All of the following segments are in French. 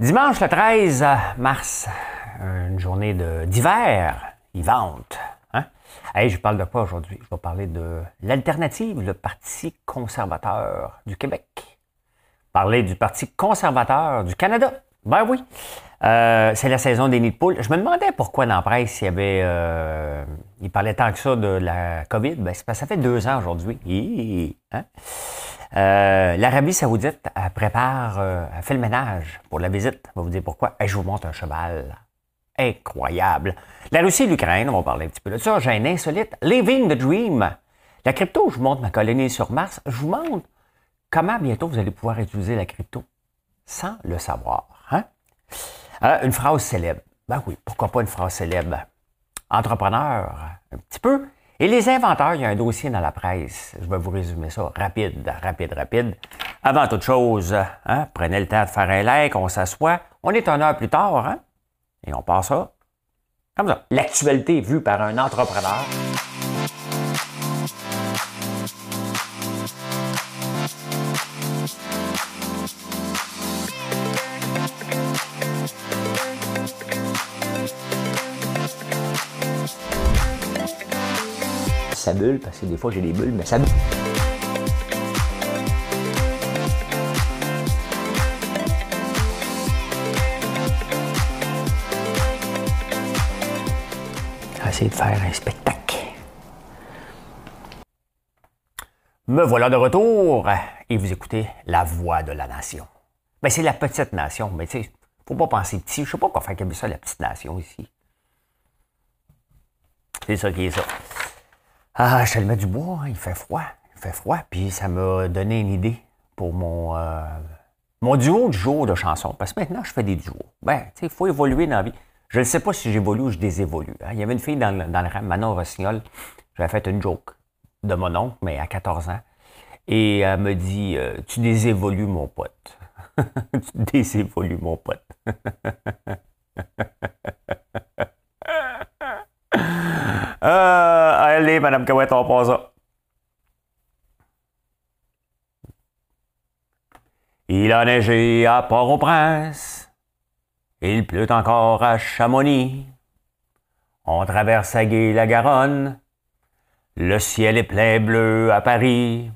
Dimanche le 13 mars, une journée d'hiver, vente. Hein? je parle de quoi aujourd'hui? Je vais parler de l'alternative, le Parti conservateur du Québec. Parler du Parti conservateur du Canada. Ben oui. Euh, c'est la saison des nids de poules. Je me demandais pourquoi dans la presse, il y avait. Euh, il parlait tant que ça de la COVID. Ben, c'est parce que ça fait deux ans aujourd'hui. Hein? Euh, L'Arabie Saoudite elle prépare, elle fait le ménage pour la visite. On va vous dire pourquoi. je vous montre un cheval. Incroyable. La Russie et l'Ukraine, on va parler un petit peu de ça. J'ai un insolite. Living the Dream. La crypto, je vous montre ma colonie sur Mars. Je vous montre comment bientôt vous allez pouvoir utiliser la crypto sans le savoir. Hein? Euh, une phrase célèbre. Ben oui, pourquoi pas une phrase célèbre? Entrepreneur, un petit peu. Et les inventeurs, il y a un dossier dans la presse. Je vais vous résumer ça rapide, rapide, rapide. Avant toute chose, hein, prenez le temps de faire un like, on s'assoit. On est une heure plus tard, hein? Et on passe ça comme ça. L'actualité vue par un entrepreneur. Bulle, parce que des fois j'ai des bulles, mais ça bulle. de faire un spectacle. Me voilà de retour et vous écoutez La Voix de la Nation. Ben, c'est la petite nation, mais tu sais, faut pas penser petit. Je sais pas quoi faire comme ça, la petite nation ici. C'est ça qui est ça. Ah, je te le mets du bois, hein, il fait froid. Il fait froid, puis ça m'a donné une idée pour mon, euh, mon duo du jour de chansons. Parce que maintenant, je fais des duos. Ben, tu sais, il faut évoluer dans la vie. Je ne sais pas si j'évolue ou je désévolue. Hein. Il y avait une fille dans le, dans le rang, Manon Rossignol. J'avais fait une joke de mon oncle, mais à 14 ans. Et elle me dit euh, Tu désévolues, mon pote. tu désévolues, mon pote. Euh, allez, Madame Cahouette, on passe. Il a neigé à Port-au-Prince. Il pleut encore à Chamonix. On traverse à Guy la Garonne. Le ciel est plein bleu à Paris.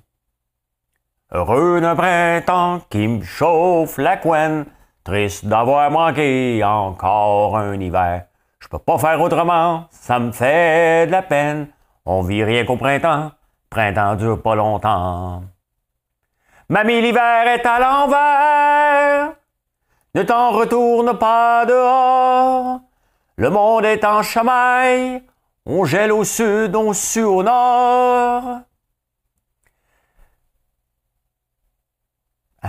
Heureux d'un printemps qui me chauffe la couenne. Triste d'avoir manqué encore un hiver. Je peux pas faire autrement, ça me fait de la peine. On vit rien qu'au printemps, printemps dure pas longtemps. Mamie, l'hiver est à l'envers. Ne t'en retourne pas dehors. Le monde est en chamaille. On gèle au sud, on sue au nord. Euh...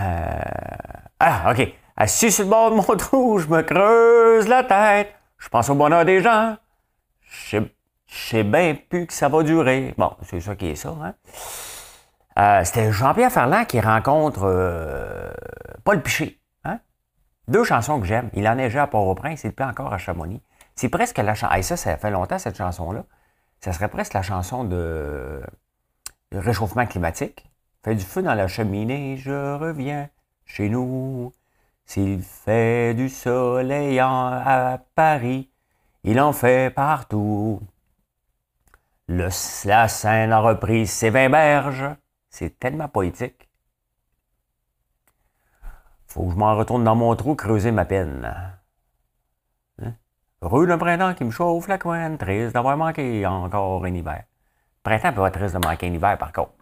Ah, OK. Assis sur le bord de mon trou, je me creuse la tête. Je pense au bonheur des gens. Je sais bien plus que ça va durer. Bon, c'est ça qui est ça. Hein? Euh, c'était Jean-Pierre Ferland qui rencontre euh, Paul Piché. Hein? Deux chansons que j'aime. Il neigé à Port-au-Prince, il pleut encore à Chamonix. C'est presque la chanson. ça, ça fait longtemps, cette chanson-là. Ça serait presque la chanson de, réchauffement climatique. Fait du feu dans la cheminée, je reviens chez nous. S'il fait du soleil à Paris, il en fait partout. Le, la a repris ses vingt berges. C'est tellement poétique. Faut que je m'en retourne dans mon trou creuser ma peine. Hein? Rue d'un printemps qui me chauffe la couenne, triste d'avoir manqué encore un hiver. Printemps peut être triste de manquer un hiver, par contre.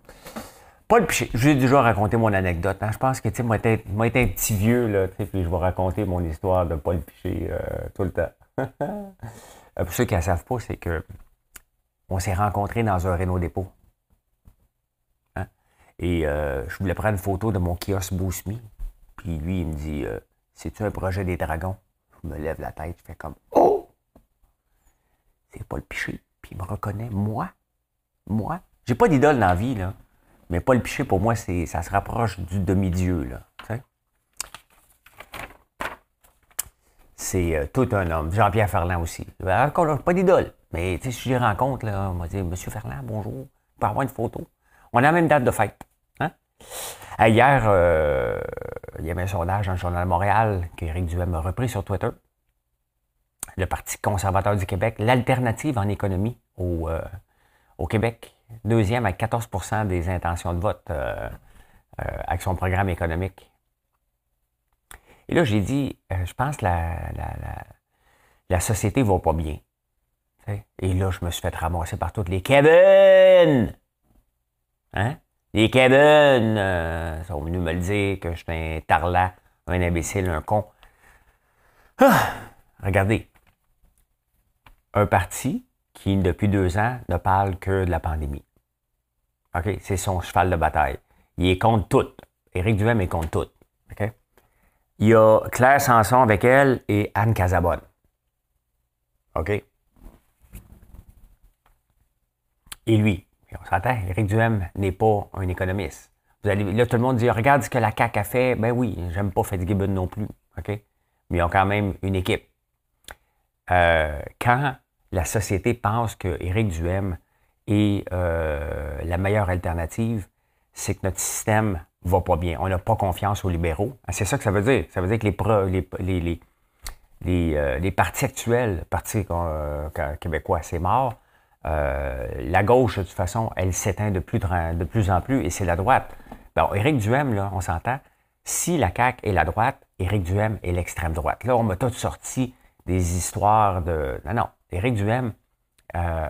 Paul Piché, j'ai déjà raconté mon anecdote. Hein. Je pense que, tu sais, moi, été un petit vieux, là, puis je vais raconter mon histoire de Paul Piché euh, tout le temps. Pour ceux qui ne savent pas, c'est que on s'est rencontrés dans un Renault dépôt. Hein? Et euh, je voulais prendre une photo de mon kiosque Boost Puis lui, il me dit euh, C'est-tu un projet des dragons Je me lève la tête, je fais comme Oh C'est Paul Piché. Puis il me reconnaît, moi. Moi. J'ai pas d'idole dans la vie, là. Mais Paul Piché, pour moi, ça se rapproche du demi-dieu. Là, c'est euh, tout un homme. Jean-Pierre Ferland aussi. Encore pas d'idole. Mais si je les rencontre, là, on va dire Monsieur Ferland, bonjour. On peut avoir une photo. On a la même date de fête. Hein? Hier, euh, il y avait un sondage dans le Journal de Montréal qu'Éric Duhem a repris sur Twitter. Le Parti conservateur du Québec, l'alternative en économie au, euh, au Québec. Deuxième avec 14% des intentions de vote euh, avec son programme économique. Et là, j'ai dit, je pense que la, la, la, société va pas bien. Et là, je me suis fait ramasser par toutes les Kevin! Hein? Les Kevin euh, sont venus me le dire que je suis un tarlat, un imbécile, un con. Ah! regardez. Un parti qui, depuis deux ans, ne parle que de la pandémie. OK? C'est son cheval de bataille. Il est contre tout. Éric Duhem est contre tout. OK? Il y a Claire Sanson avec elle et Anne Casabonne. OK? Et lui, on s'entend, Éric Duhem n'est pas un économiste. Vous allez, là, tout le monde dit Regarde ce que la CAQ a fait. Ben oui, j'aime pas Fitzgibbon non plus. OK? Mais ils ont quand même une équipe. Euh, quand la société pense que Éric Duhem est euh, la meilleure alternative, c'est que notre système va pas bien. On n'a pas confiance aux libéraux. Ah, c'est ça que ça veut dire. Ça veut dire que les, les, les, les, euh, les partis actuels, le Parti québécois, c'est mort. Euh, la gauche, de toute façon, elle s'éteint de plus, de plus en plus et c'est la droite. Bon, Éric Duhem, là, on s'entend. Si la CAQ est la droite, Éric Duhem est l'extrême droite. Là, on m'a tout sorti des histoires de. Non, non. Éric Duhem euh,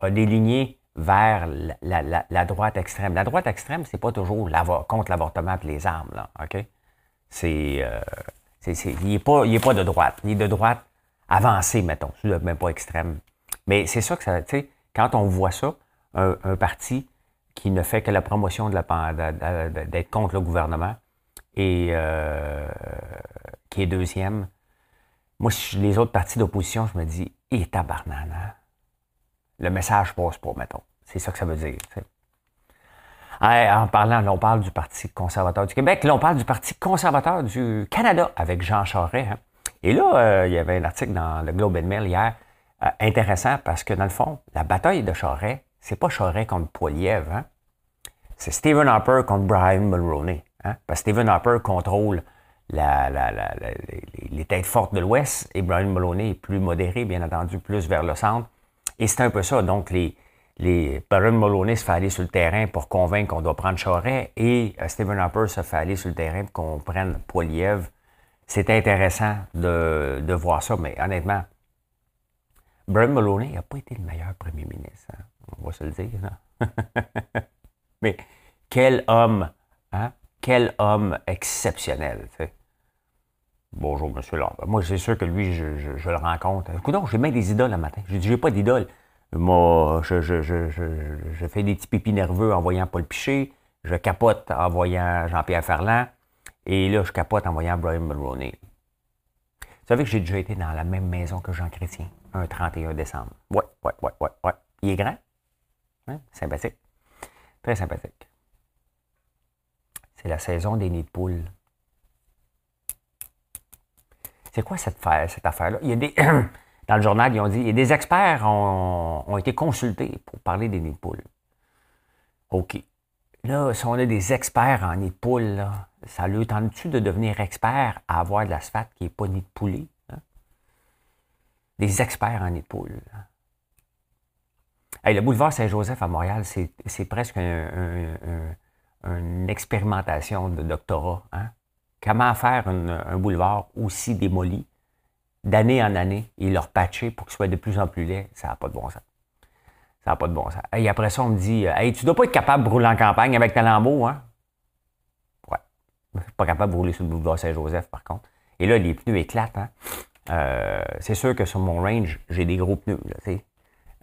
a, déligné vers la, droite extrême. La droite extrême, c'est pas toujours contre l'avortement et les armes, là. OK? C'est. Euh, il n'est pas, pas de droite. Il est de droite avancée, mettons. Même pas extrême. Mais c'est ça que ça, quand on voit ça, un, parti qui ne fait que la promotion d'être contre le gouvernement et euh, qui est deuxième, moi, les autres partis d'opposition, je me dis, et tabarnane, hein? Le message passe pas, mettons. C'est ça que ça veut dire. en parlant, on parle du Parti conservateur du Québec, là, on parle du Parti conservateur du Canada avec Jean Charest. Hein? Et là, euh, il y avait un article dans le Globe and Mail hier euh, intéressant parce que, dans le fond, la bataille de Charest, c'est pas Charest contre Poiliev, hein? c'est Stephen Harper contre Brian Mulroney. Parce que Stephen Harper contrôle les, têtes fortes de l'Ouest et Brian Mulroney est plus modéré, bien entendu, plus vers le centre. Et c'est un peu ça. Donc, les, Brian Mulroney se fait aller sur le terrain pour convaincre qu'on doit prendre Charest et euh, Stephen Harper se fait aller sur le terrain pour qu'on prenne Poiliev. C'est intéressant de, de voir ça, mais honnêtement, Brian Mulroney n'a pas été le meilleur premier ministre. Hein. On va se le dire. Mais quel homme, hein? Quel homme exceptionnel. Bonjour, monsieur Lambert. Moi, c'est sûr que lui, je, le rencontre. Écoute, j'ai même des idoles le matin. Je dis, j'ai pas d'idole. Moi, je, fais des petits pipis nerveux en voyant Paul Piché. Je capote en voyant Jean-Pierre Ferland. Et là, je capote en voyant Brian Mulroney. Vous savez que j'ai déjà été dans la même maison que Jean Chrétien un 31 décembre. Ouais, ouais, ouais, ouais, ouais. Il est grand. Hein? Sympathique. Très sympathique. C'est la saison des nids de poules. C'est quoi cette, cette affaire-là? Dans le journal, ils ont dit, il y a des experts ont, ont été consultés pour parler des nids de poules. OK. Là, si on a des experts en nid de poule, là, ça lui tente-tu de devenir expert à avoir de l'asphalte qui n'est pas nid de poulet? des experts en épaule. le boulevard Saint-Joseph à Montréal, c'est presque une expérimentation de doctorat. Hein? Comment faire un boulevard aussi démoli? D'année en année et le repatcher pour qu'il soit de plus en plus laid, ça n'a pas de bon sens. Ça n'a pas de bon sens. Et après ça, on me dit Hey, tu dois pas être capable de rouler en campagne avec ta lambeau, hein? Ouais. Je suis pas capable de rouler sur le boulevard Saint-Joseph, par contre. Et là, les pneus éclatent, hein? Euh, c'est sûr que sur mon range, j'ai des gros pneus.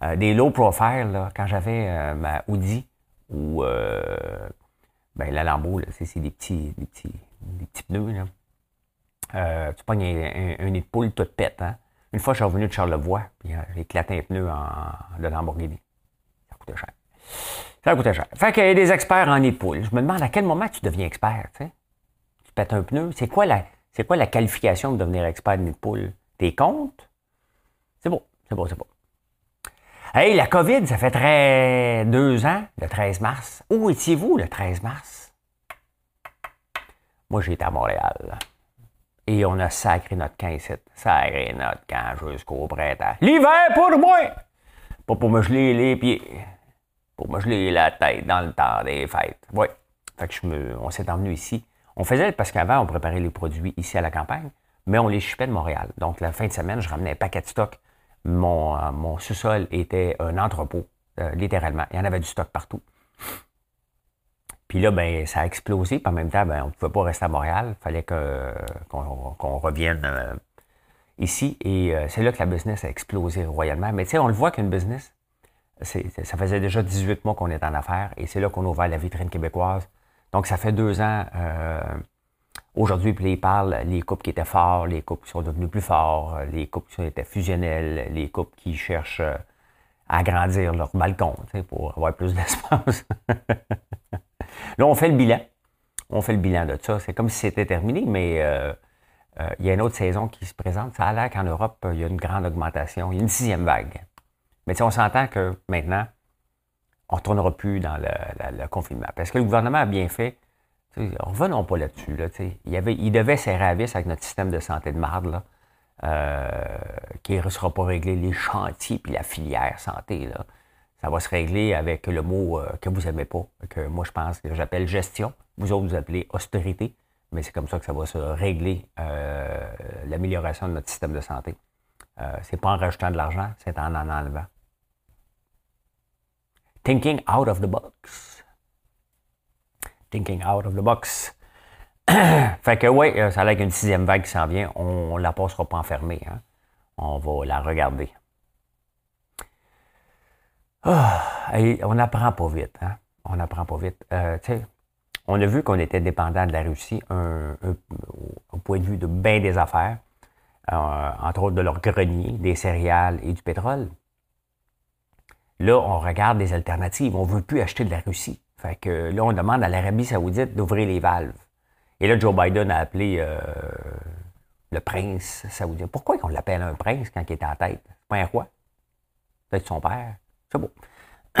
Euh, des low profile, là, quand j'avais euh, ma Audi ou ben, la Lambo, c'est des petits, des, petits, des petits pneus. Là. tu pognes un, un, nid de poule toute pète. Hein? Une fois, je suis revenu de Charlevoix, puis j'ai éclaté un pneu en, de Lamborghini. Ça coûtait cher. Ça coûtait cher. Fait qu'il y a des experts en nid de poule. Je me demande à quel moment tu deviens expert. Tu pètes un pneu. C'est quoi la, c'est quoi la qualification de devenir expert de nid de poule? T'es comptes? C'est beau, c'est beau, c'est beau. Hey, la COVID, ça fait très deux ans, le 13 mars. Où étiez-vous le 13 mars? Moi, j'étais à Montréal. Et on a sacré notre camp ici. Sacré notre camp jusqu'au printemps. L'hiver pour moi! Pas pour me geler les pieds. Pour me geler la tête dans le temps des fêtes. Oui. Fait que je me, on s'est emmené ici. On faisait parce qu'avant, on préparait les produits ici à la campagne, mais on les chipait de Montréal. Donc, la fin de semaine, je ramenais un paquet de stock. Mon, euh, mon sous-sol était un entrepôt, euh, littéralement. Il y en avait du stock partout. Puis là, ben, ça a explosé. Puis en même temps, ben, on ne pouvait pas rester à Montréal. Il fallait qu'on revienne euh, ici. Et c'est là que la business a explosé royalement. Mais tu sais, on le voit qu'une business, ça faisait déjà 18 mois qu'on est en affaires. Et c'est là qu'on a ouvert la vitrine québécoise. Donc, ça fait deux ans. Aujourd'hui, parlent les couples qui étaient forts, les couples qui sont devenus plus forts, les couples qui étaient fusionnels, les couples qui cherchent à agrandir leur balcon pour avoir plus d'espace. Là, on fait le bilan. On fait le bilan de ça. C'est comme si c'était terminé, mais euh, euh, il y a une autre saison qui se présente. Ça a l'air qu'en Europe, il y a une grande augmentation. Il y a une sixième vague. Mais on s'entend que maintenant, on ne retournera plus dans le, confinement. Parce que le gouvernement a bien fait. Revenons pas là-dessus. il, avait, il devait serrer avec notre système de santé de marde, euh, qui ne sera pas réglé les chantiers puis la filière santé. Là ça va se régler avec le mot euh, que vous n'aimez pas, que moi je pense que j'appelle gestion. Vous autres, vous appelez austérité, mais c'est comme ça que ça va se régler euh, l'amélioration de notre système de santé. C'est pas en rajoutant de l'argent, c'est en en enlevant. Thinking out of the box. Thinking out of the box. fait que oui, ça a l'air qu'une sixième vague qui s'en vient. On ne la passera pas enfermée. Hein. On va la regarder. Ah, on n'apprend pas vite. Hein? On n'apprend pas vite. Euh, on a vu qu'on était dépendant de la Russie au point de vue de bien des affaires, euh, entre autres de leur grenier, des céréales et du pétrole. Là, on regarde des alternatives. On ne veut plus acheter de la Russie. Fait que là, on demande à l'Arabie saoudite d'ouvrir les valves. Et là, Joe Biden a appelé euh, le prince saoudien. Pourquoi on l'appelle un prince quand il est en tête? C'est pas un roi? Peut-être son père. C'est beau.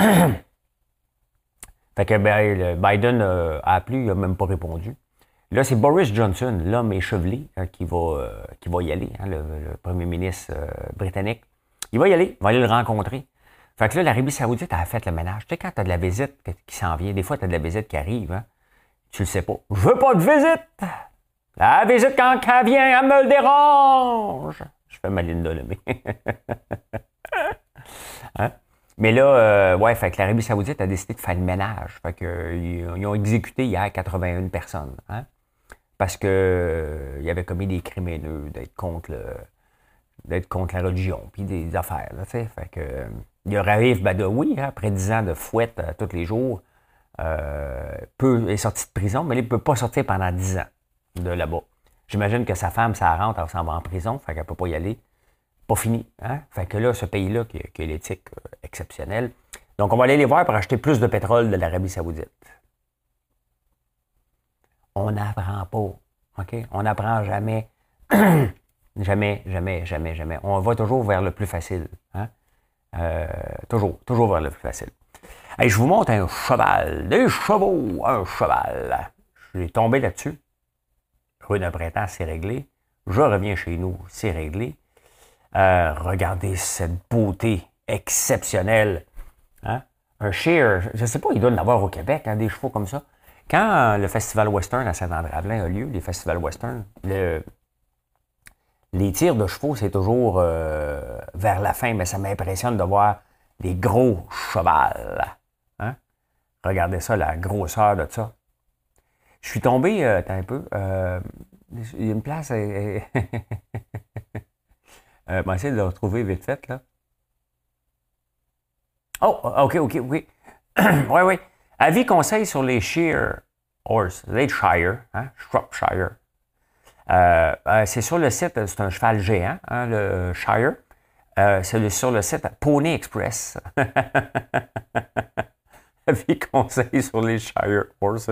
fait que ben, Biden euh, a appelé, il n'a même pas répondu. Là, c'est Boris Johnson, l'homme échevelé, hein, qui, va, euh, qui va y aller, hein, le, premier ministre britannique. Il va y aller, il va aller le rencontrer. Fait que là, l'Arabie Saoudite a fait le ménage. Tu sais, quand tu as de la visite qui s'en vient, des fois, tu as de la visite qui arrive, hein, tu le sais pas. Je veux pas de visite! La visite, quand elle vient, elle me le dérange! Je fais ma ligne de hein? Mais là, euh, ouais, fait que l'Arabie Saoudite a décidé de faire le ménage. Fait que, euh, ils, ont exécuté hier 81 personnes. Hein? Parce que euh, il avait commis des crimes d'être contre d'être contre la religion, puis des affaires. Là, fait que, il y a Raif Badawi, après 10 ans de fouette tous les jours, peut, est sorti de prison, mais il ne peut pas sortir pendant 10 ans de là-bas. J'imagine que sa femme, ça rentre, elle s'en va en prison, fait qu'elle ne peut pas y aller pas fini. Hein? Fait que là, ce pays-là, qui, qui, a l'éthique euh, exceptionnelle, donc on va aller les voir pour acheter plus de pétrole de l'Arabie saoudite. On n'apprend pas. OK? On n'apprend jamais. jamais, jamais, jamais, jamais. On va toujours vers le plus facile. Hein? Euh, toujours, toujours vers le plus facile. Je vous montre un cheval. Des chevaux, un cheval. Je suis tombé là-dessus. Rue d'un printemps, c'est réglé. Je reviens chez nous, c'est réglé. Euh, regardez cette beauté exceptionnelle. Hein? Un shear, je ne sais pas, il doit en avoir au Québec, hein, des chevaux comme ça. Quand le Festival Western à Saint-André-Avelin a lieu, les festivals Western, les tirs de chevaux, c'est toujours euh, vers la fin, mais ça m'impressionne de voir des gros chevals. Hein? Regardez ça, la grosseur de ça. Je suis tombé, euh, un peu, il y a une place. Euh, on va essayer de le retrouver vite fait, là. Oh, OK, OK, OK. oui, oui. Avis conseil sur les shear horse, les shire, hein, Shropshire. Euh, euh, c'est sur le site, c'est un cheval géant, hein, le Shire. Euh, c'est sur le site Pony Express. Avis conseil sur les Shire Horses.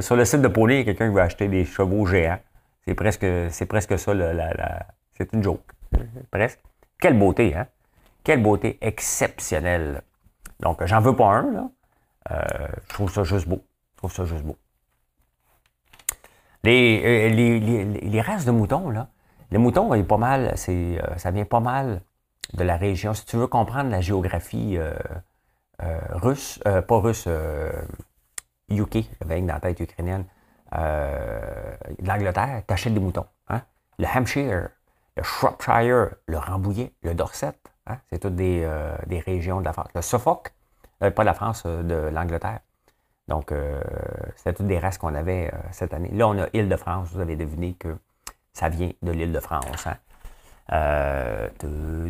sur le site de Pony, il y a quelqu'un qui veut acheter des chevaux géants. C'est presque, c'est presque ça, la, c'est une joke presque. Quelle beauté, hein? Quelle beauté exceptionnelle. Donc, j'en veux pas un, là. Euh, je trouve ça juste beau. Je trouve ça juste beau. Les, les, races de moutons, là, les moutons, il pas mal, c'est, ça vient pas mal de la région. Si tu veux comprendre la géographie russe, pas russe, UK, j'avais dans la tête ukrainienne, l'Angleterre, t'achètes des moutons. Hein? Le Hampshire, le Shropshire, le Rambouillet, le Dorset, hein? c'est toutes des, des, régions de la France. Le Suffolk, pas de la France, de l'Angleterre. Donc, euh, c'était toutes des races qu'on avait euh, cette année. Là, on a Île-de-France. Vous avez deviné que ça vient de l'Île-de-France. Hein? Euh,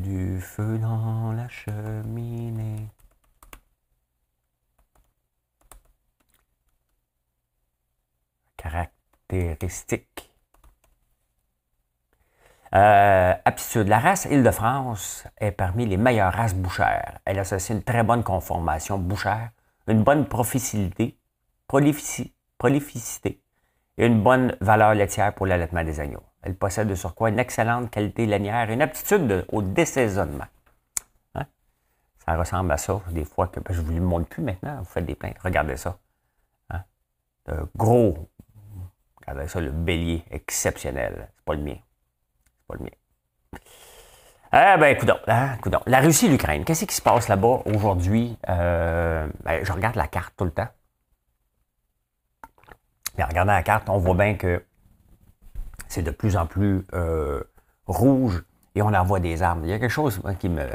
du feu dans la cheminée. Caractéristique. aptitude. La race Île-de-France est parmi les meilleures races bouchères. Elle associe une très bonne conformation bouchère une bonne proficité, prolificité et une bonne valeur laitière pour l'allaitement des agneaux. Elle possède de surcroît une excellente qualité lainière et une aptitude au dessaisonnement. Hein? Ça ressemble à ça, des fois que ben, je ne vous le montre plus maintenant, vous faites des plaintes. Regardez ça. Hein? gros, regardez ça, le bélier exceptionnel. C'est pas le mien. C'est pas le mien. Ah ben, écoute hein, La Russie et l'Ukraine, qu'est-ce qui se passe là-bas aujourd'hui? Euh, ben, je regarde la carte tout le temps. Et en regardant la carte, on voit bien que c'est de plus en plus euh, rouge et on envoie des armes. Il y a quelque chose qui, me,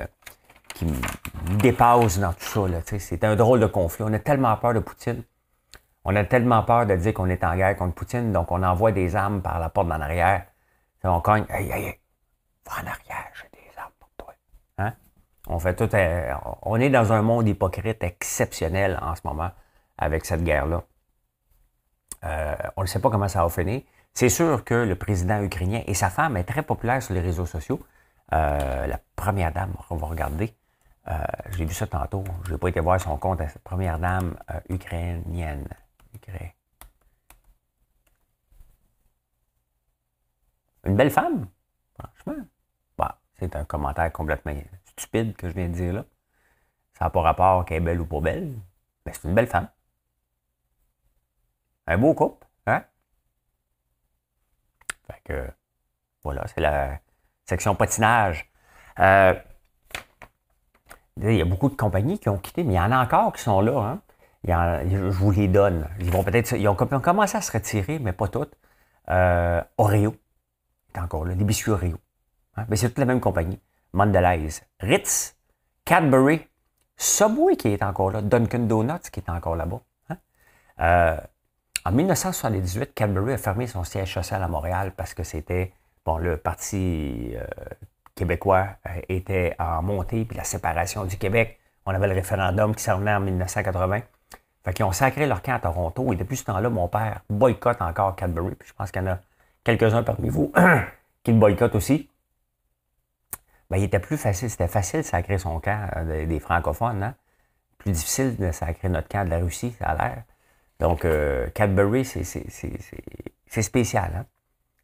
qui me dépasse dans tout ça. C'est un drôle de conflit. On a tellement peur de Poutine. On a tellement peur de dire qu'on est en guerre contre Poutine, donc on envoie des armes par la porte en arrière. On cogne, hey, hey, hey, va en arrière? On. Euh, est dans un monde hypocrite exceptionnel en ce moment avec cette guerre-là. Euh, on ne sait pas comment ça va finir. C'est sûr que le président ukrainien et sa femme est très populaire sur les réseaux sociaux. Euh, la première dame, on va regarder. J'ai vu ça tantôt. Je n'ai pas été voir son compte. La première dame ukrainienne. Une belle femme, franchement. C'est un commentaire complètement stupide que je viens de dire là. Ça n'a pas rapport qu'elle est belle ou pas belle. Mais c'est une belle femme. Un beau couple, hein? Fait que, voilà, c'est la section patinage. Euh, il y a beaucoup de compagnies qui ont quitté, mais il y en a encore qui sont là. Hein? je vous les donne. Ils vont peut-être. Ils ont, commencé à se retirer, mais pas toutes. Euh, Oreo est encore là. Les biscuits Oreo. Hein? Mais c'est toute la même compagnie. Mondelez, Ritz, Cadbury, Subway qui est encore là, Dunkin' Donuts qui est encore là-bas. Hein? Euh, en 1978, Cadbury a fermé son siège social à Montréal parce que c'était, bon, le Parti euh, québécois euh, était en montée, puis la séparation du Québec, on avait le référendum qui venait en 1980. Fait qu'ils ont sacré leur camp à Toronto, et depuis ce temps-là, mon père boycotte encore Cadbury, puis je pense qu'il y en a quelques-uns parmi vous qui le boycottent aussi ben, il était plus facile, c'était facile de sacrer son camp euh, des, francophones, hein? Plus difficile de sacrer notre camp de la Russie, ça a l'air. Donc, euh, Cadbury, c'est spécial, hein?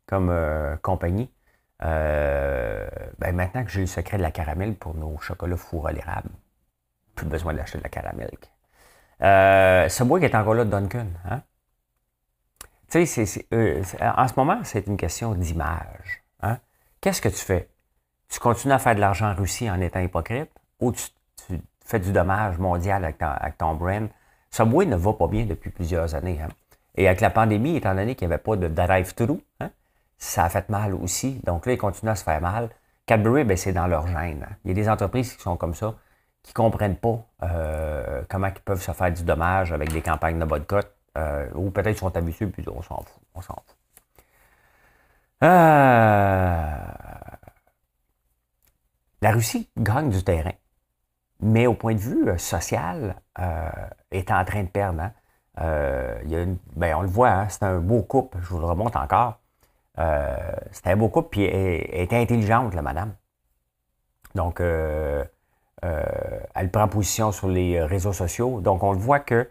Comme euh, compagnie. ben, maintenant que j'ai le secret de la caramel pour nos chocolats four à l'érable, plus besoin d'acheter de la caramel. Euh, Subway qui est encore là de Duncan. Hein? Tu sais, en ce moment, c'est une question d'image. Hein? Qu'est-ce que tu fais? Tu continues à faire de l'argent en Russie en étant hypocrite ou tu, fais du dommage mondial avec, ton brand? Subway ne va pas bien depuis plusieurs années. Hein. Et avec la pandémie, étant donné qu'il n'y avait pas de drive-through, hein, ça a fait mal aussi. Donc là, ils continuent à se faire mal. Cadbury, ben, c'est dans leur gène. Hein. Il y a des entreprises qui sont comme ça, qui ne comprennent pas euh, comment ils peuvent se faire du dommage avec des campagnes de boycott, euh, ou peut-être qu'ils sont habitués, puis on s'en fout. On s'en fout. Euh, la Russie gagne du terrain, mais au point de vue euh, social, euh, est en train de perdre. Hein. Euh, ben, on le voit, hein, c'est un beau couple, je vous le remonte encore. c'est un beau couple, puis elle, est intelligente, la madame. Donc, elle prend position sur les réseaux sociaux. Donc, on le voit que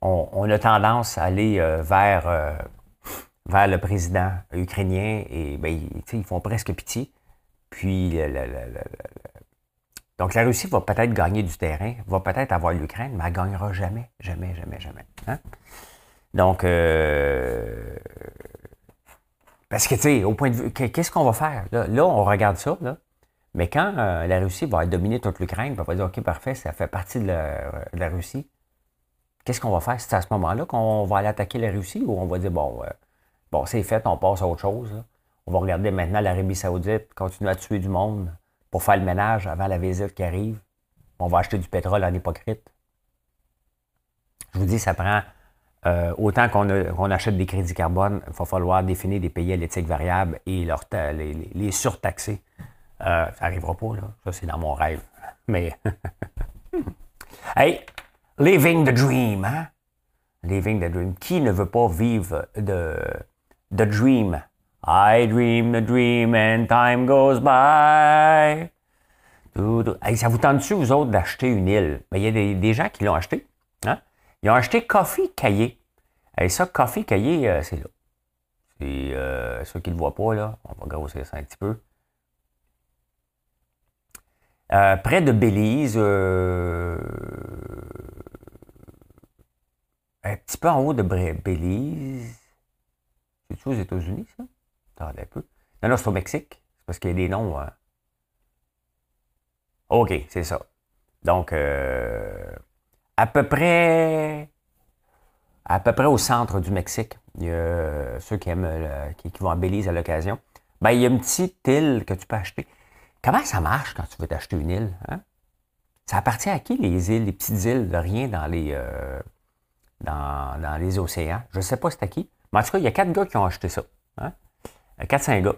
on, a tendance à aller vers, vers le président ukrainien et ben, ils font presque pitié. Puis, donc la Russie va peut-être gagner du terrain, va peut-être avoir l'Ukraine, mais elle ne gagnera jamais, jamais, jamais, jamais. Hein? Donc, euh, Parce que, tu sais, au point de vue, qu'est-ce qu'on va faire? Là, on regarde ça, là. Mais quand euh, la Russie va dominer toute l'Ukraine, on va dire, OK, parfait, ça fait partie de la, Russie, qu'est-ce qu'on va faire? C'est à ce moment-là qu'on va aller attaquer la Russie ou on va dire, bon, euh, bon c'est fait, on passe à autre chose. On va regarder maintenant l'Arabie Saoudite continuer à tuer du monde pour faire le ménage avant la visite qui arrive. On va acheter du pétrole en hypocrite. Je vous dis, ça prend euh, autant qu'on achète des crédits carbone, il va falloir définir des pays à l'éthique variable et leur les, surtaxer. Euh, ça n'arrivera pas, là. Ça, c'est dans mon rêve. Mais. hey, living the dream, hein? Living the dream. Qui ne veut pas vivre de, the dream? I dream the dream and time goes by. Ça vous tente-tu, vous autres, d'acheter une île? Ben, il y a des, gens qui l'ont acheté. Hein? Ils ont acheté Coffee Cahier. Et ça, Coffee Cahier, euh, c'est là. C'est euh, ceux qui ne le voient pas, là. On va grossir ça un petit peu. Euh, près de Belize, un petit peu en haut de Belize. C'est-tu aux États-Unis, ça? Attendez un peu. Non, non, c'est au Mexique. C'est parce qu'il y a des noms. OK, c'est ça. Donc, à peu près à peu près au centre du Mexique. Il y a ceux qui aiment qui, vont à Belize à l'occasion. Ben, il y a une petite île que tu peux acheter. Comment ça marche quand tu veux t'acheter une île? Hein? Ça appartient à qui les îles, les petites îles de rien dans les, euh, dans, les océans? Je ne sais pas c'est à qui. Mais en tout cas, il y a quatre gars qui ont acheté ça. Hein? Quatre, cinq gars.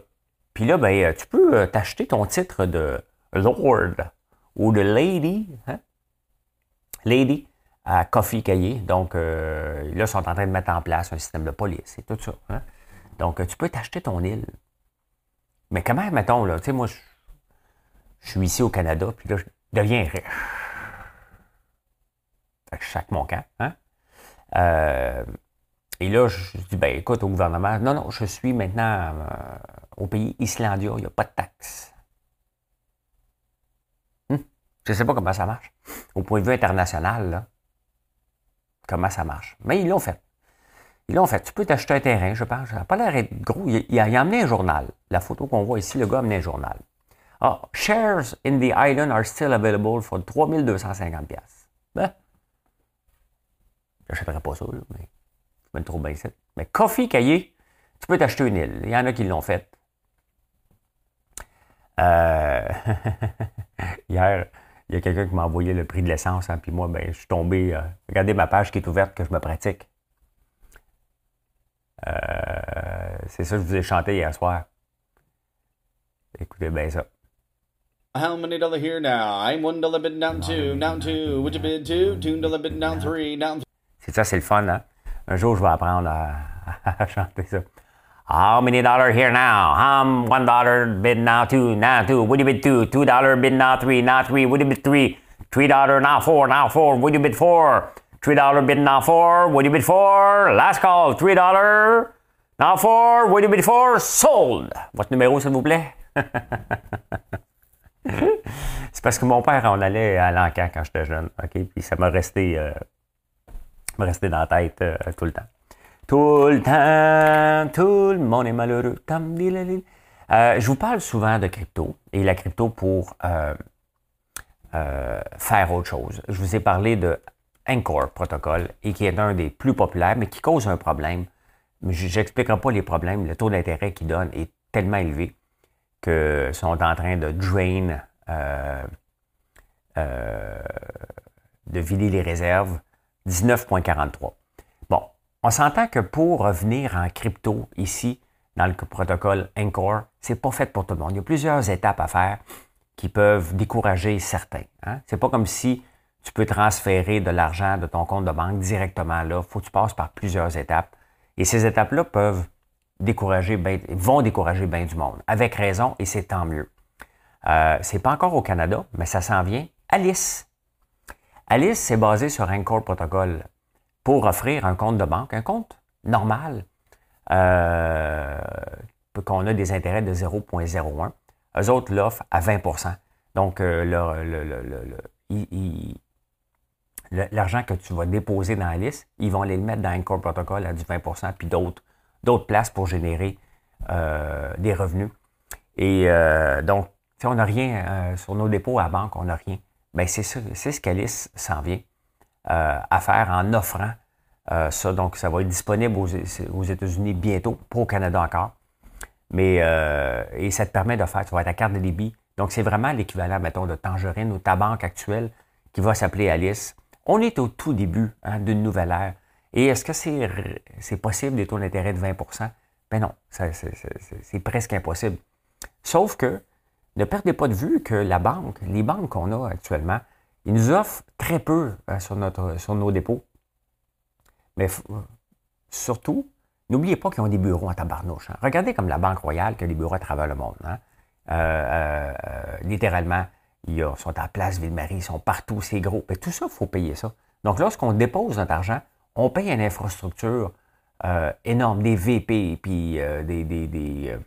Puis là, ben, tu peux euh, t'acheter ton titre de Lord ou de Lady. Hein? Lady à Coffee Cahier. Donc, euh, là, ils sont en train de mettre en place un système de police et tout ça. Hein? Donc, euh, tu peux t'acheter ton île. Mais comment, mettons, là, tu sais, moi, je, suis ici au Canada, puis là, je deviens riche. Fait que je mon camp. Hein? Euh, et là, je dis, ben écoute, au gouvernement, non, non, je suis maintenant au pays Islandia, il n'y a pas de taxes. Hum? Je ne sais pas comment ça marche. Au point de vue international, là, comment ça marche? Mais ils l'ont fait. Ils l'ont fait. Tu peux t'acheter un terrain, je pense. Ça n'a pas l'air gros. Il, a, amené un journal. La photo qu'on voit ici, le gars a amené un journal. Ah, shares in the island are still available for 3250 Ben, j'achèterais pas ça, mais je me trouve bien ici. Mais Coffee Cahier, tu peux t'acheter une île. Il y en a qui l'ont fait. Euh... Hier, il y a quelqu'un qui m'a envoyé le prix de l'essence, hein, puis moi, ben, je suis tombé. Euh, regardez ma page qui est ouverte, que je me pratique. Euh, c'est ça que je vous ai chanté hier soir. Écoutez bien ça. How many here now? I'm one dollar bid down two, down two. Would you bid two? Two dollar bid down three, down. C'est ça, c'est le fun, hein? Jour, je vais apprendre à, chanter ça. How many dollar here now? Um, one dollar bid now two, now two. Would you bid two? Two dollar bid now three, now three. Would you bid three? Three dollar now four, now four. Would you bid four? Three dollar bid now four. Would you bid four? Last call. Three dollar now four. Would you bid four? Sold. Votre numéro, s'il vous plaît. C'est parce que mon père, on allait à l'encan quand j'étais jeune, ok, puis ça m'a resté, euh, resté dans la tête euh, tout le temps. Tout le temps, tout le monde est malheureux. Euh, je vous parle souvent de crypto et la crypto pour euh, faire autre chose. Je vous ai parlé de Anchor Protocol et qui est un des plus populaires, mais qui cause un problème. Je n'expliquerai pas les problèmes. Le taux d'intérêt qu'il donne est tellement élevé que sont en train de drain, de vider les réserves. 19,43. On s'entend que pour revenir en crypto ici, dans le protocole Encore, c'est pas fait pour tout le monde. Il y a plusieurs étapes à faire qui peuvent décourager certains. Hein? C'est pas comme si tu peux transférer de l'argent de ton compte de banque directement là. Faut que tu passes par plusieurs étapes. Et ces étapes-là peuvent décourager, vont décourager bien du monde. Avec raison, et c'est tant mieux. Euh, c'est pas encore au Canada, mais ça s'en vient. Alice. Alice, c'est basé sur Encore Protocol pour offrir un compte de banque, un compte normal, euh, qu'on a des intérêts de 0,01. Eux autres l'offrent à 20% Donc, euh, l'argent que tu vas déposer dans la liste, ils vont aller le mettre dans un core protocole à du 20% puis d'autres, places pour générer des revenus. Et donc, on n'a rien sur nos dépôts à banque, on n'a rien. Bien, c'est ce qu'Alice s'en vient à faire en offrant ça. Donc, ça va être disponible aux, États-Unis bientôt, pas au Canada encore. Mais, et ça te permet de faire, tu vas être à carte de débit. Donc, c'est vraiment l'équivalent, mettons, de Tangerine ou ta banque actuelle qui va s'appeler Alice. On est au tout début hein, d'une nouvelle ère. Et est-ce que c'est possible des taux d'intérêt de 20% Ben non, c'est presque impossible. Sauf que ne perdez pas de vue que la banque, les banques qu'on a actuellement, ils nous offrent très peu hein, sur, nos dépôts. Mais surtout, n'oubliez pas qu'ils ont des bureaux en tabarnouche. Hein. Regardez comme la Banque Royale qui a des bureaux à travers le monde. Euh, euh, euh, littéralement, ils sont à Place Ville-Marie, ils sont partout, c'est gros. Mais tout ça, il faut payer ça. Donc, lorsqu'on dépose notre argent, on paye une infrastructure euh, énorme, des VP, puis euh, des, euh,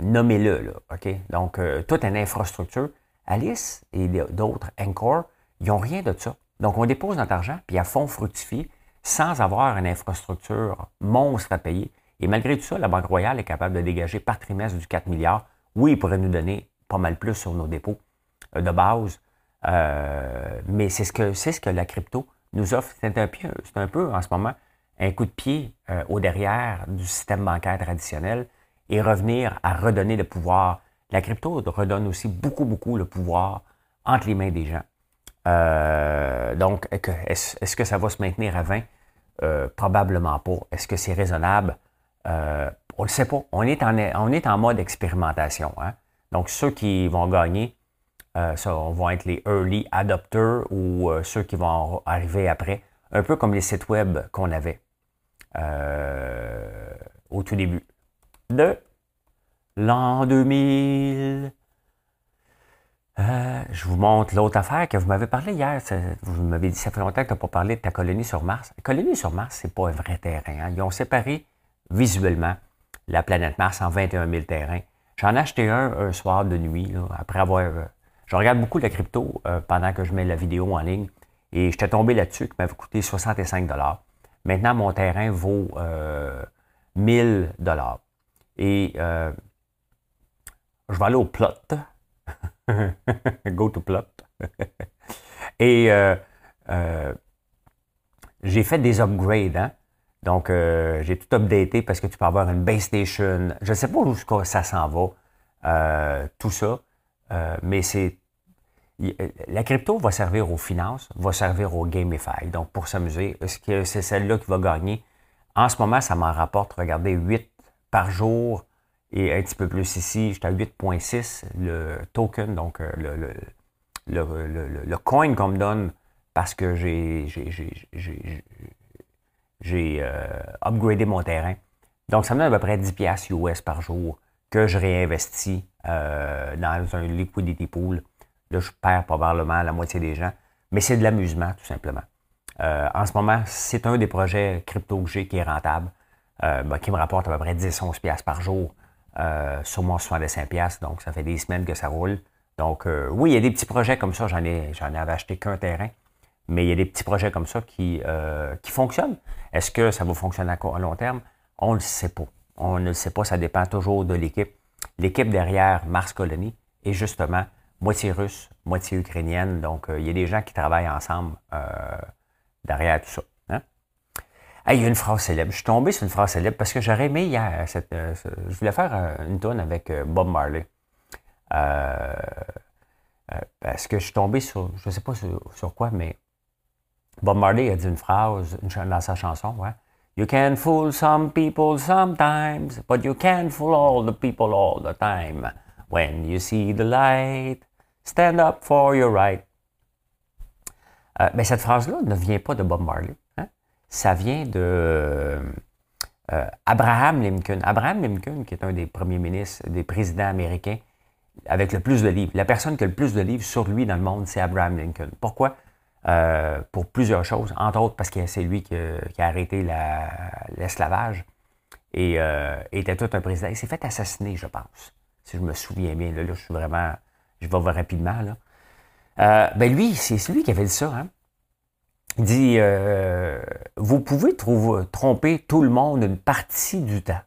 nommez-le, OK? Donc, toute une infrastructure. Alice et d'autres, Encore, ils n'ont rien de ça. Donc, on dépose notre argent, puis à fond fructifie, sans avoir une infrastructure monstre à payer. Et malgré tout ça, la Banque Royale est capable de dégager par trimestre du 4 milliards. Oui, il pourrait nous donner pas mal plus sur nos dépôts, euh, de base. Euh, mais c'est ce que c'est ce que la crypto nous offre. C'est un, c'est un peu en ce moment un coup de pied euh, au derrière du système bancaire traditionnel et revenir à redonner le pouvoir. La crypto redonne aussi beaucoup, beaucoup le pouvoir entre les mains des gens. donc, est-ce, que ça va se maintenir à 20? probablement pas. Est-ce que c'est raisonnable? on ne le sait pas. On est en, on est en mode expérimentation. Hein? Donc, ceux qui vont gagner, euh, ça vont être les early adopters ou euh, ceux qui vont arriver après, un peu comme les sites web qu'on avait euh, au tout début de l'an 2000. je vous montre l'autre affaire que vous m'avez parlé hier. vous m'avez dit ça fait longtemps que tu n'as pas parlé de ta colonie sur Mars. La colonie sur Mars, c'est pas un vrai terrain. Hein. Ils ont séparé visuellement la planète Mars en 21 000 terrains. J'en ai acheté un un soir de nuit, après avoir je regarde beaucoup la crypto euh, pendant que je mets la vidéo en ligne et j'étais tombé là-dessus qui m'avait coûté 65 Maintenant, mon terrain vaut euh, 1000 Et euh, je vais aller au plot. Go to plot. et euh, j'ai fait des upgrades. Hein? Donc, j'ai tout updaté parce que tu peux avoir une base station. Je ne sais pas où ça s'en va, tout ça. Euh, mais c'est euh, la crypto va servir aux finances, va servir au gamify. Donc, pour s'amuser, est-ce que c'est celle-là qui va gagner? En ce moment, ça m'en rapporte, regardez, 8 par jour et un petit peu plus ici, j'étais à 8.6, le token, donc euh, le, le, le, coin qu'on me donne parce que j'ai, j'ai, upgradé mon terrain. Donc, ça me donne à peu près 10 piastres US par jour que je réinvestis euh, dans un liquidity pool. Là, je perds probablement la moitié des gens, mais c'est de l'amusement, tout simplement. Euh, en ce moment, c'est un des projets crypto que j'ai qui est rentable, euh, ben, qui me rapporte à peu près 10-11$ par jour sur mon 65$, donc ça fait des semaines que ça roule. Donc, oui, il y a des petits projets comme ça, j'en ai, j'en avais acheté qu'un terrain, mais il y a des petits projets comme ça qui, qui fonctionnent. Est-ce que ça va fonctionner à long terme? On ne le sait pas. On ne le sait pas, ça dépend toujours de l'équipe. L'équipe derrière Mars Colony est justement moitié russe, moitié ukrainienne. Donc, euh, il y a des gens qui travaillent ensemble euh, derrière tout ça. Il y a une phrase célèbre. Je suis tombé sur une phrase célèbre parce que j'aurais aimé hier. Euh, je voulais faire une tonne avec Bob Marley. parce que je suis tombé sur, je ne sais pas sur, quoi, mais Bob Marley a dit une phrase dans sa chanson. You can fool some people sometimes, but you can't fool all the people all the time. When you see the light, stand up for your right. Euh, mais cette phrase-là ne vient pas de Bob Marley. Ça vient de euh, Abraham Lincoln. Abraham Lincoln, qui est un des premiers ministres, des présidents américains avec le plus de livres. La personne qui a le plus de livres sur lui dans le monde, c'est Abraham Lincoln. Pourquoi? Euh, pour plusieurs choses, entre autres parce que c'est lui qui, a arrêté l'esclavage et euh, était tout un président. Il s'est fait assassiner, je pense, si je me souviens bien. Là, je suis vraiment, je vais voir rapidement. Là. Euh, ben lui, c'est lui qui avait dit ça. Hein? Dit, vous pouvez tromper tout le monde une partie du temps.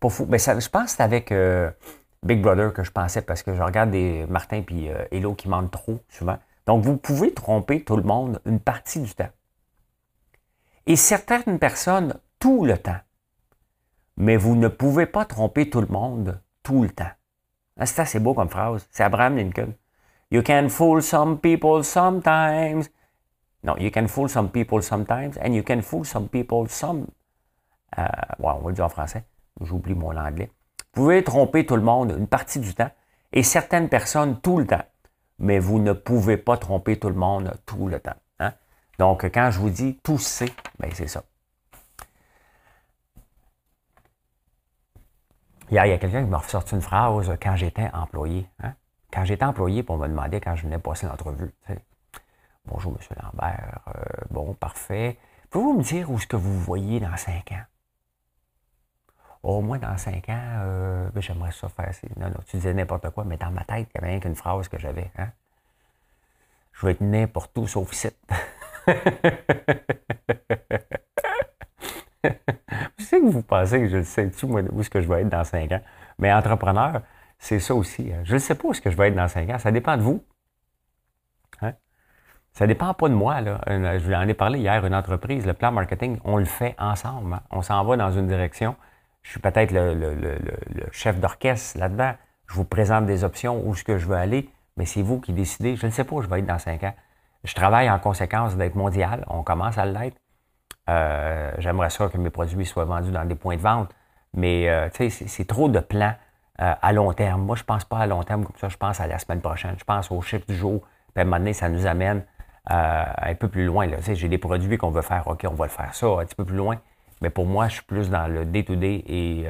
Pas fou. Mais ça, je pense que c'est avec euh, Big Brother que je pensais parce que je regarde des Martin et euh, Hello qui mentent trop souvent. Donc, vous pouvez tromper tout le monde une partie du temps. Et certaines personnes, tout le temps. Mais vous ne pouvez pas tromper tout le monde tout le temps. Ah, c'est assez beau comme phrase. C'est Abraham Lincoln. You can fool some people sometimes. Non, you can fool some people sometimes and you can fool some people some. Euh, on va le dire en français. J'oublie mon anglais. Vous pouvez tromper tout le monde une partie du temps et certaines personnes tout le temps. Mais vous ne pouvez pas tromper tout le monde tout le temps. Hein? Donc, quand je vous dis tout c'est, ben c'est ça. Il y a quelqu'un qui m'a ressorti une phrase quand j'étais employé. Hein? Quand j'étais employé, pour me demander quand je venais passer l'entrevue. Bonjour, M. Lambert. Euh, bon, parfait. Pouvez-vous me dire où est-ce que vous voyez dans cinq ans? Au moins dans cinq ans, euh, ben, j'aimerais ça faire. Non, non, tu disais n'importe quoi, mais dans ma tête, il y avait rien qu'une phrase que j'avais. Hein? Je vais être n'importe où sauf ici. je sais que vous pensez que je le sais tout, moi, où est-ce que je vais être dans cinq ans? Mais entrepreneur, c'est ça aussi. Hein. Je ne sais pas où est-ce que je vais être dans cinq ans. Ça dépend de vous. Hein? Ça ne dépend pas de moi. Là. Je vous en ai parlé hier, une entreprise, le plan marketing, on le fait ensemble. Hein. On s'en va dans une direction. Je suis peut-être le, chef d'orchestre là-dedans. Je vous présente des options où est-ce que je veux aller, mais c'est vous qui décidez. Je ne sais pas où je vais être dans cinq ans. Je travaille en conséquence d'être mondial. On commence à l'être. Euh, j'aimerais ça que mes produits soient vendus dans des points de vente, mais euh, c'est trop de plans euh, à long terme. Moi, je ne pense pas à long terme comme ça, je pense à la semaine prochaine. Je pense au chiffre du jour. Puis à un moment donné, ça nous amène un peu plus loin. J'ai des produits qu'on veut faire, OK, on va le faire ça un petit peu plus loin. Mais pour moi, je suis plus dans le day-to-day et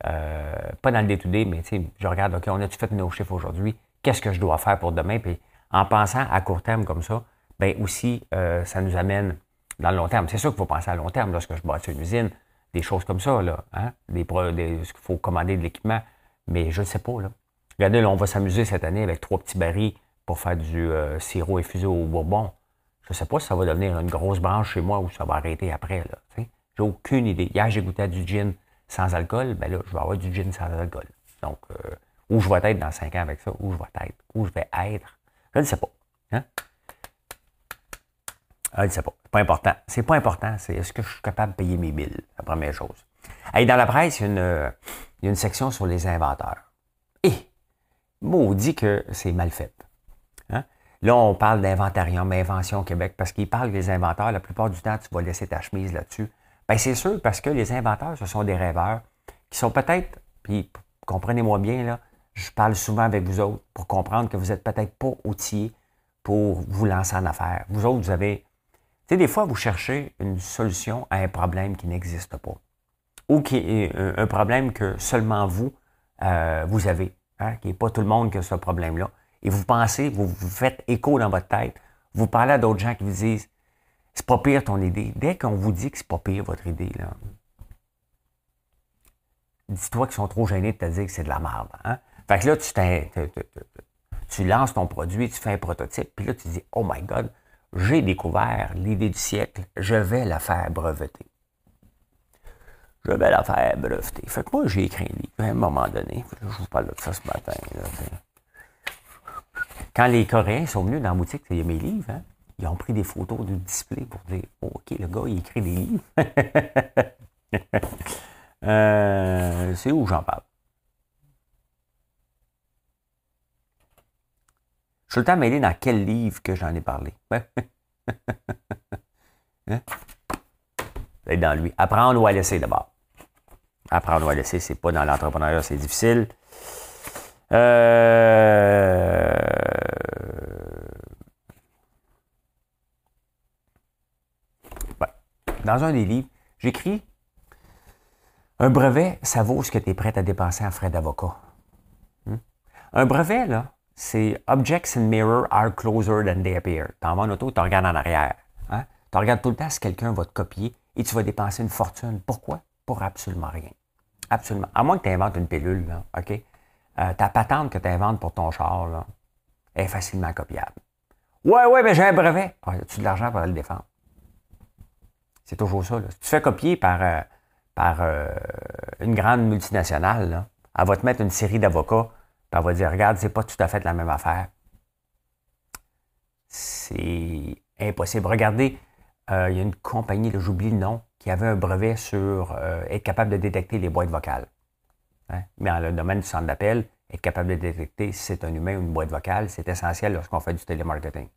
pas dans le day-to-day, mais je regarde, OK, on a-tu fait nos chiffres aujourd'hui? Qu'est-ce que je dois faire pour demain? Puis en pensant à court terme comme ça, bien aussi, ça nous amène dans le long terme. C'est sûr qu'il faut penser à long terme lorsque je bâtis une usine, des choses comme ça, là, hein? des, des, qu'il faut commander de l'équipement, mais je ne sais pas. Là. Regardez, là, on va s'amuser cette année avec trois petits barils pour faire du euh, sirop infusé au bourbon. Je ne sais pas si ça va devenir une grosse branche chez moi ou ça va arrêter après. Là, j'ai aucune idée. Hier, j'ai goûté à du gin sans alcool. Ben là, je vais avoir du gin sans alcool. Donc, euh, où je vais être dans cinq ans avec ça, où je vais être, où je vais être, je ne sais pas. Hein? Je ne sais pas pas important. C'est pas important. C'est est-ce que je suis capable de payer mes billes, la première chose. Et dans la presse, il y, a une, section sur les inventeurs. Et, maudit que c'est mal fait. Hein? Là, on parle d'inventarium, Invention Québec, parce qu'ils parlent des inventeurs. La plupart du temps, tu vas laisser ta chemise là-dessus. Bien, c'est sûr, parce que les inventeurs, ce sont des rêveurs qui sont peut-être, puis comprenez-moi bien, là, je parle souvent avec vous autres pour comprendre que vous n'êtes peut-être pas outillés pour vous lancer en affaires. Vous autres, vous avez tu sais, des fois, vous cherchez une solution à un problème qui n'existe pas. Ou qui est un problème que seulement vous, euh, vous avez. Hein, qui n'est pas tout le monde qui a ce problème-là. Et vous pensez, vous vous faites écho dans votre tête. Vous parlez à d'autres gens qui vous disent c'est pas pire ton idée. Dès qu'on vous dit que c'est pas pire votre idée, là, dis-toi qu'ils sont trop gênés de te dire que c'est de la merde. Hein? Fait que là, tu, tu lances ton produit, tu fais un prototype, puis là, tu dis Oh my God, j'ai découvert l'idée du siècle, je vais la faire breveter. Je vais la faire breveter. Fait que moi, j'ai écrit un livre à un moment donné. Je vous parle de ça ce matin. Quand les Coréens sont venus dans la boutique, il y a mes livres, hein, ils ont pris des photos du display pour dire oh, OK, le gars, il écrit des livres. Euh, c'est où j'en parle? Je suis le temps mêler dans quel livre que j'en ai parlé? hein? Dans lui. Apprendre ou à laisser d'abord. Apprendre ou à laisser, c'est pas dans l'entrepreneuriat, c'est difficile. Euh... Dans un des livres, j'écris un brevet, ça vaut ce que tu es prêt à dépenser en frais d'avocat. Hmm? Un brevet, là, c'est Objects in Mirror are closer than they appear. Tu en vas en auto, tu regardes en arrière. Hein? Tu regardes tout le temps si quelqu'un va te copier et tu vas dépenser une fortune. Pourquoi? Pour absolument rien. Absolument. À moins que tu inventes une pilule, OK? Euh, ta patente que tu inventes pour ton char est facilement copiable. Ouais, ouais, mais j'ai un brevet. Ah, As-tu de l'argent pour le défendre? C'est toujours ça. Si tu fais copier par, euh, par euh, une grande multinationale, elle va te mettre une série d'avocats, puis elle va dire Regarde, c'est pas tout à fait la même affaire. C'est impossible. Regardez, euh, il y a une compagnie, j'oublie le nom, qui avait un brevet sur euh, être capable de détecter les boîtes vocales. Hein? Mais dans le domaine du centre d'appel, être capable de détecter si c'est un humain ou une boîte vocale, c'est essentiel lorsqu'on fait du télémarketing.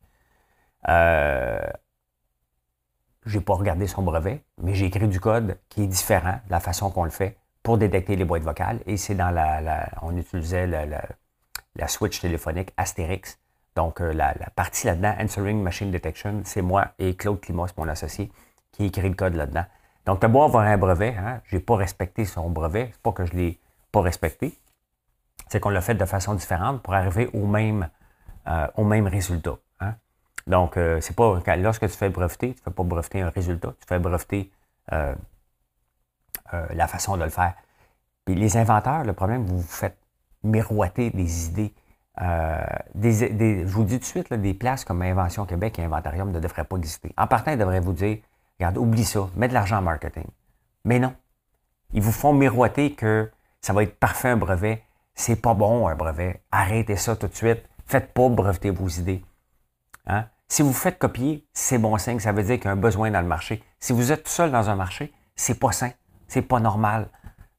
Euh, je n'ai pas regardé son brevet, mais j'ai écrit du code qui est différent de la façon qu'on le fait pour détecter les boîtes vocales. Et c'est dans la, On utilisait la, switch téléphonique Asterix. Donc, euh, la, partie là-dedans, Answering Machine Detection, c'est moi et Claude Climos, mon associé, qui écrit le code là-dedans. Donc, tu beau avoir un brevet, hein, je n'ai pas respecté son brevet, c'est pas que je ne l'ai pas respecté, c'est qu'on l'a fait de façon différente pour arriver au même, euh, au même résultat. Hein. Donc, euh, c'est pas lorsque tu fais breveter, tu ne fais pas breveter un résultat, tu fais breveter euh, la façon de le faire. Puis les inventeurs, le problème, vous vous faites miroiter des idées. je vous dis tout de suite, des places comme Invention Québec et Inventarium ne devraient pas exister. En partant, ils devraient vous dire Regarde, oublie ça, mets de l'argent en marketing. Mais non. Ils vous font miroiter que ça va être parfait un brevet. C'est pas bon un brevet. Arrêtez ça tout de suite. Faites pas breveter vos idées. Hein? Si vous faites copier, c'est bon signe. Ça veut dire qu'il y a un besoin dans le marché. Si vous êtes seul dans un marché, c'est pas sain. C'est pas normal.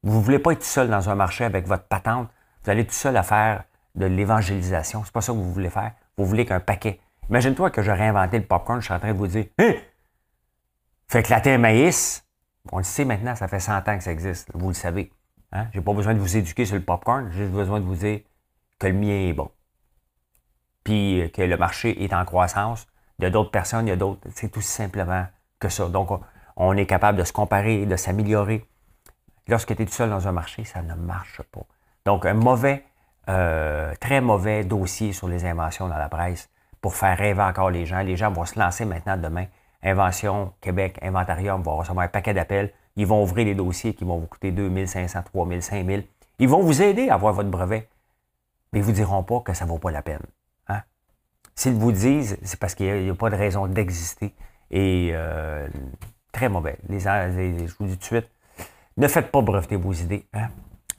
Vous ne voulez pas être seul dans un marché avec votre patente. Vous allez tout seul à faire de l'évangélisation. C'est pas ça que vous voulez faire. Vous voulez qu'un paquet. Imagine-toi que j'aurais inventé le popcorn. Je suis en train de vous dire, hein? Fait éclater un maïs, on le sait maintenant, ça fait 100 ans que ça existe, vous le savez. Hein? Je n'ai pas besoin de vous éduquer sur le popcorn, j'ai juste besoin de vous dire que le mien est bon. Puis euh, que le marché est en croissance. Il y a d'autres personnes, il y a d'autres. C'est tout simplement que ça. Donc, on est capable de se comparer, de s'améliorer. Lorsque tu es tout seul dans un marché, ça ne marche pas. Donc, un mauvais, euh, très mauvais dossier sur les inventions dans la presse pour faire rêver encore les gens. Les gens vont se lancer maintenant demain Invention Québec, Inventarium vont recevoir un paquet d'appels. Ils vont ouvrir les dossiers qui vont vous coûter 2 500, 3 000, 5 000. Ils vont vous aider à avoir votre brevet, mais ils ne vous diront pas que ça ne vaut pas la peine. Hein? S'ils vous disent, c'est parce qu'il n'y a, pas de raison d'exister. Et euh, très mauvais. Les, je vous dis tout de suite, ne faites pas breveter vos idées. Hein?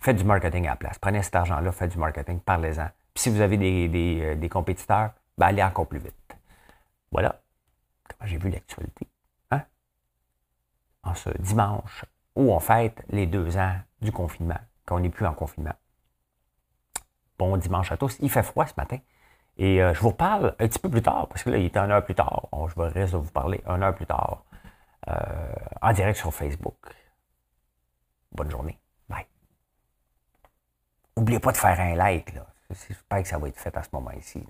Faites du marketing à la place. Prenez cet argent-là, faites du marketing, parlez-en. Puis si vous avez des, euh, compétiteurs, ben allez encore plus vite. Voilà j'ai vu l'actualité. Hein? En ce dimanche où on fête les deux ans du confinement, qu'on n'est plus en confinement. Bon dimanche à tous. Il fait froid ce matin. Et euh, je vous parle un petit peu plus tard, parce que là, il est une heure plus tard. je vais rester de vous parler une heure plus tard, euh, en direct sur Facebook. Bonne journée. Bye. N'oubliez pas de faire un like. J'espère que ça va être fait à ce moment-ci.